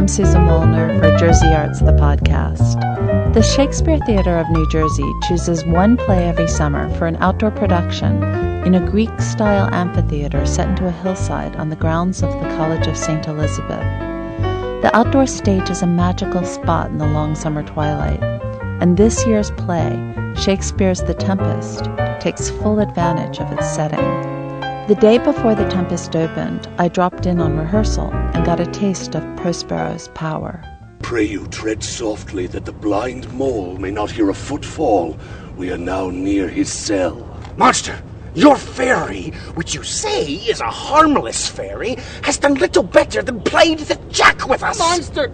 I'm Susan Wallner for Jersey Arts, the podcast. The Shakespeare Theatre of New Jersey chooses one play every summer for an outdoor production in a Greek style amphitheater set into a hillside on the grounds of the College of St. Elizabeth. The outdoor stage is a magical spot in the long summer twilight, and this year's play, Shakespeare's The Tempest, takes full advantage of its setting. The day before The Tempest opened, I dropped in on rehearsal and got a taste of Prospero's power. Pray you tread softly that the blind mole may not hear a footfall. We are now near his cell. Monster, your fairy, which you say is a harmless fairy, has done little better than played the jack with us. Monster!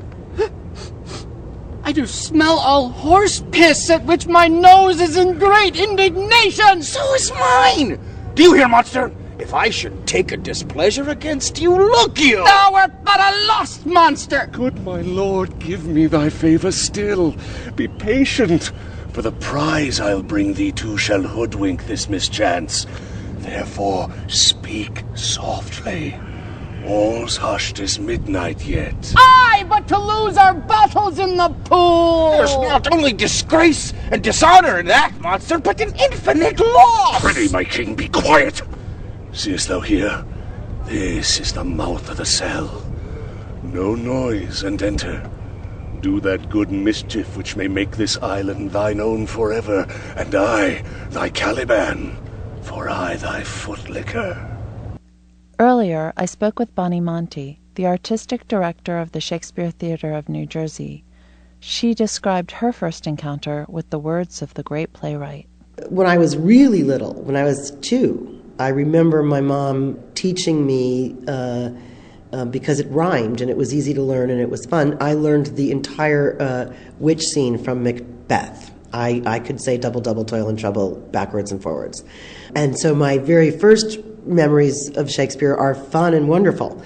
I do smell all horse piss, at which my nose is in great indignation! So is mine! Do you hear, monster? If I should take a displeasure against you, look you! Thou art but a lost monster! Good my lord, give me thy favor still. Be patient. For the prize I'll bring thee to shall hoodwink this mischance. Therefore speak softly. All's hushed as midnight yet. Aye, but to lose our bottles in the pool! There's not only disgrace and dishonor in that, monster, but an infinite loss! Pray, my king, be quiet. Seest thou here? This is the mouth of the cell. No noise and enter. Do that good mischief which may make this island thine own forever, and I thy Caliban, for I thy footlicker. Earlier, I spoke with Bonnie Monte, the artistic director of the Shakespeare Theatre of New Jersey. She described her first encounter with the words of the great playwright. When I was really little, when I was two, I remember my mom teaching me uh, uh, because it rhymed and it was easy to learn and it was fun. I learned the entire uh, witch scene from Macbeth. I, I could say double, double, toil and trouble backwards and forwards. And so my very first memories of Shakespeare are fun and wonderful.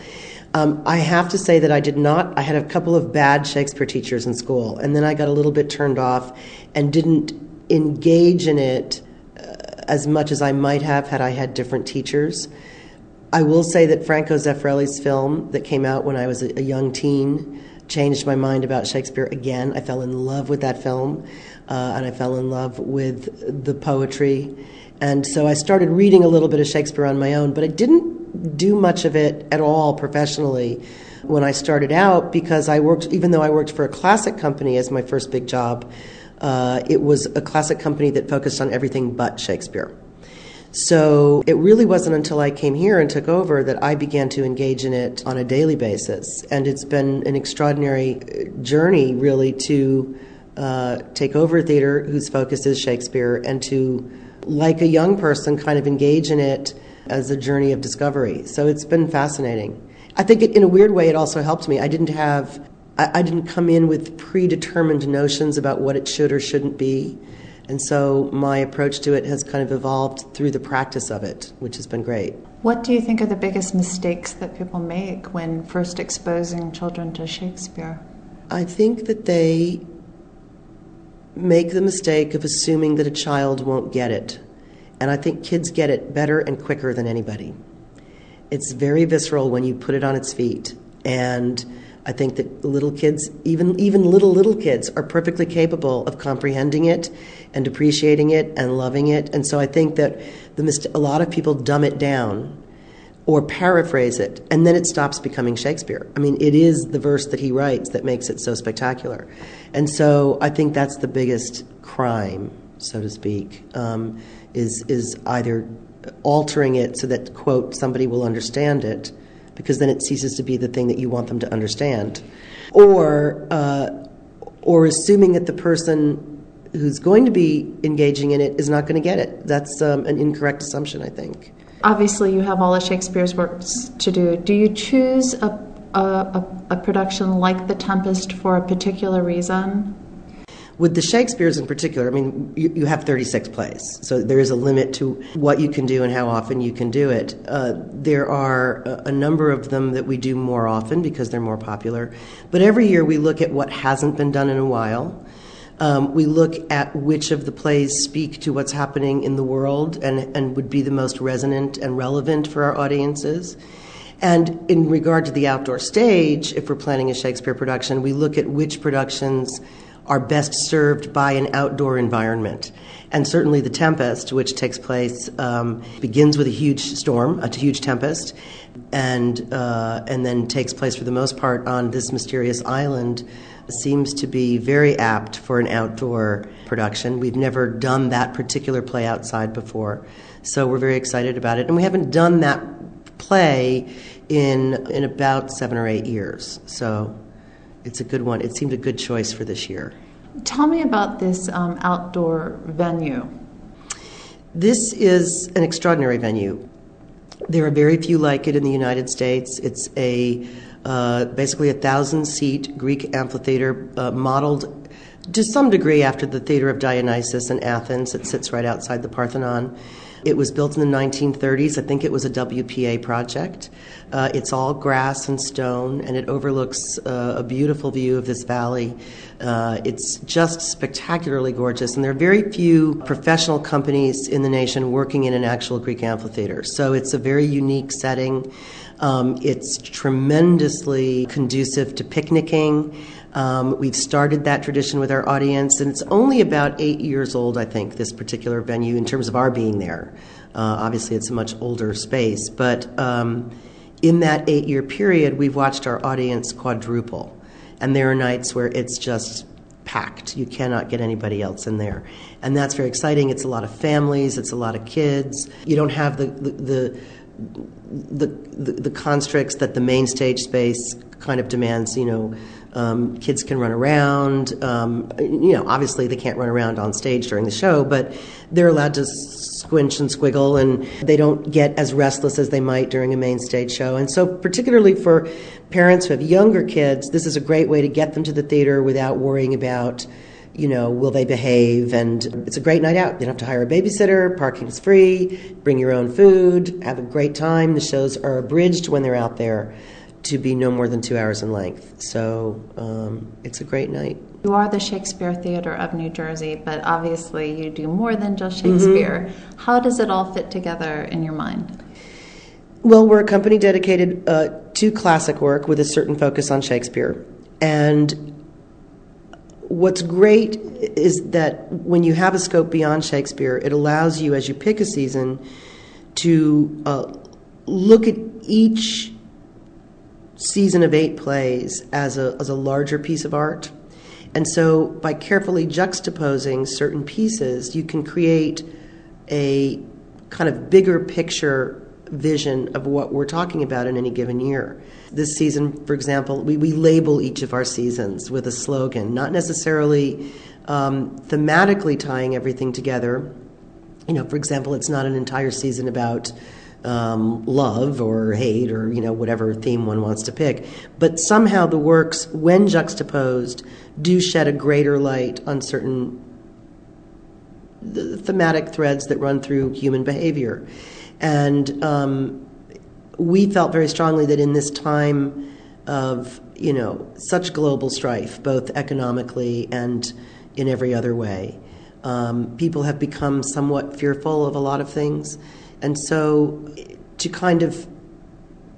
Um, I have to say that I did not, I had a couple of bad Shakespeare teachers in school, and then I got a little bit turned off and didn't engage in it as much as I might have had I had different teachers. I will say that Franco Zeffirelli's film that came out when I was a, young teen changed my mind about Shakespeare again. I fell in love with that film, uh, and I fell in love with the poetry. And so I started reading a little bit of Shakespeare on my own, but I didn't do much of it at all professionally when I started out because I worked, even though I worked for a classic company as my first big job, uh, it was a classic company that focused on everything but Shakespeare. So it really wasn't until I came here and took over that I began to engage in it on a daily basis. And it's been an extraordinary uh, journey, really, to uh, take over a theater whose focus is Shakespeare and to, like a young person, kind of engage in it as a journey of discovery. So it's been fascinating. I think it, in a weird way, it also helped me. I didn't have I, I didn't come in with predetermined notions about what it should or shouldn't be. And so my approach to it has kind of evolved through the practice of it, which has been great. What do you think are the biggest mistakes that people make when first exposing children to Shakespeare? I think that they make the mistake of assuming that a child won't get it. And I think kids get it better and quicker than anybody. It's very visceral when you put it on its feet. And I think that little kids, even even little little kids, are perfectly capable of comprehending it and appreciating it and loving it. And so I think that the mist- a lot of people dumb it down or paraphrase it, and then it stops becoming Shakespeare. I mean, it is the verse that he writes that makes it so spectacular. And so I think that's the biggest crime, so to speak, um, is is either altering it so that quote somebody will understand it because then it ceases to be the thing that you want them to understand. Or, uh, or assuming that the person who's going to be engaging in it is not going to get it. That's um, an incorrect assumption, I think. Obviously, you have all of Shakespeare's works to do. Do you choose a, a, a production like The Tempest for a particular reason? With the Shakespeares in particular, I mean, you, you, have 36 plays, so there is a limit to what you can do and how often you can do it. Uh, there are a, a, number of them that we do more often because they're more popular, but every year we look at what hasn't been done in a while. Um, we look at which of the plays speak to what's happening in the world and, and would be the most resonant and relevant for our audiences. And in regard to the outdoor stage, if we're planning a Shakespeare production, we look at which productions are best served by an outdoor environment. And certainly The Tempest, which takes place, um, begins with a huge storm, a huge tempest, and, uh, and then takes place for the most part on this mysterious island, seems to be very apt for an outdoor production. We've never done that particular play outside before, so we're very excited about it. And we haven't done that play in, in about seven or eight years, so it's a good one. It seemed a good choice for this year. Tell me about this um, outdoor venue. This is an extraordinary venue. There are very few like it in the United States. It's a uh, basically a thousand seat Greek amphitheater uh, modeled to some degree after the Theater of Dionysus in Athens. It sits right outside the Parthenon. It was built in the 1930s. I think it was a WPA project. Uh, it's all grass and stone, and it overlooks uh, a beautiful view of this valley. Uh, it's just spectacularly gorgeous, and there are very few professional companies in the nation working in an actual Greek amphitheater. So it's a very unique setting. Um, it's tremendously conducive to picnicking. Um, we've started that tradition with our audience, and it's only about eight years old, I think, this particular venue in terms of our being there. Uh, obviously, it's a much older space, but um, in that eight year period, we've watched our audience quadruple. And there are nights where it's just packed. You cannot get anybody else in there. And that's very exciting. It's a lot of families, it's a lot of kids. You don't have the, the, the the, the, the constricts that the main stage space kind of demands, you know, um, kids can run around. Um, you know, obviously they can't run around on stage during the show, but they're allowed to squinch and squiggle, and they don't get as restless as they might during a main stage show. And so, particularly for parents who have younger kids, this is a great way to get them to the theater without worrying about you know, will they behave? And it's a great night out. You don't have to hire a babysitter, parking's free, bring your own food, have a great time. The shows are abridged when they're out there to be no more than two hours in length. So um, it's a great night. You are the Shakespeare Theater of New Jersey, but obviously you do more than just Shakespeare. Mm-hmm. How does it all fit together in your mind? Well, we're a company dedicated uh, to classic work with a certain focus on Shakespeare. And what's great is that when you have a scope beyond Shakespeare, it allows you, as you pick a season, to uh, look at each season of eight plays as a, as a larger piece of art. And so, by carefully juxtaposing certain pieces, you can create a kind of bigger picture vision of what we're talking about in any given year. This season, for example, we, we label each of our seasons with a slogan, not necessarily um, thematically tying everything together. You know, for example, it's not an entire season about um, love or hate or you know whatever theme one wants to pick. But somehow the works, when juxtaposed, do shed a greater light on certain thematic threads that run through human behavior. And um, we felt very strongly that in this time of you know such global strife, both economically and in every other way, um, people have become somewhat fearful of a lot of things and so, to kind of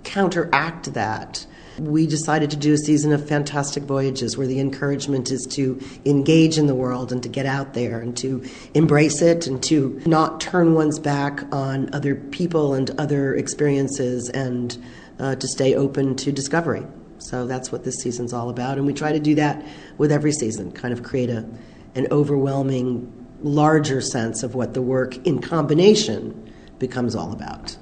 counteract that, we decided to do a season of fantastic voyages where the encouragement is to engage in the world and to get out there and to embrace it and to not turn one's back on other people and other experiences and uh, to stay open to discovery. So that's what this season's all about. And we try to do that with every season, kind of create a, an overwhelming, larger sense of what the work in combination becomes all about.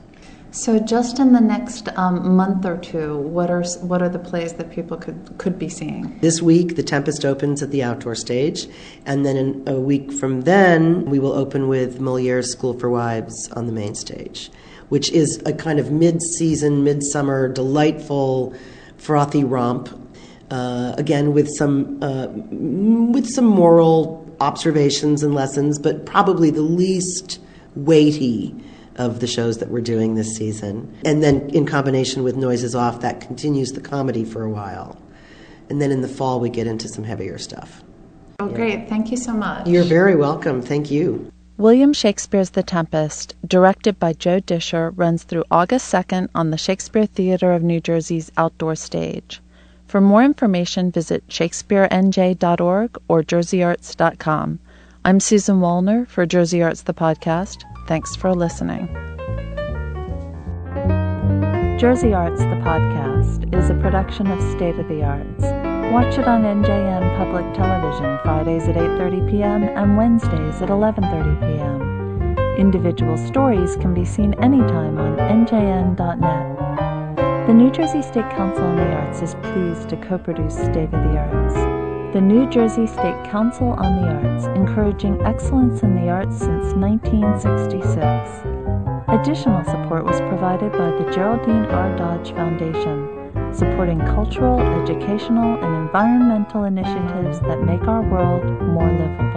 So, just in the next um, month or two, what are what are the plays that people could could be seeing? This week, The Tempest opens at the outdoor stage, and then in a week from then, we will open with Moliere's School for Wives on the main stage, which is a kind of mid-season, midsummer, delightful, frothy romp. Uh, again, with some uh, with some moral observations and lessons, but probably the least weighty of the shows that we're doing this season. And then in combination with Noises Off, that continues the comedy for a while. And then in the fall, we get into some heavier stuff. Oh, yeah. great. Thank you so much. You're very welcome. Thank you. William Shakespeare's The Tempest, directed by Joe Discher, runs through August 2nd on the Shakespeare Theatre of New Jersey's outdoor stage. For more information, visit shakespearenj.org or jerseyarts.com. I'm Susan Wallner for Jersey Arts the Podcast. Thanks for listening. Jersey Arts the Podcast is a production of State of the Arts. Watch it on NJN Public Television Fridays at 8:30 p.m. and Wednesdays at 11:30 p.m. Individual stories can be seen anytime on njn.net. The New Jersey State Council on the Arts is pleased to co-produce State of the Arts. The New Jersey State Council on the Arts, encouraging excellence in the arts since 1966. Additional support was provided by the Geraldine R. Dodge Foundation, supporting cultural, educational, and environmental initiatives that make our world more livable.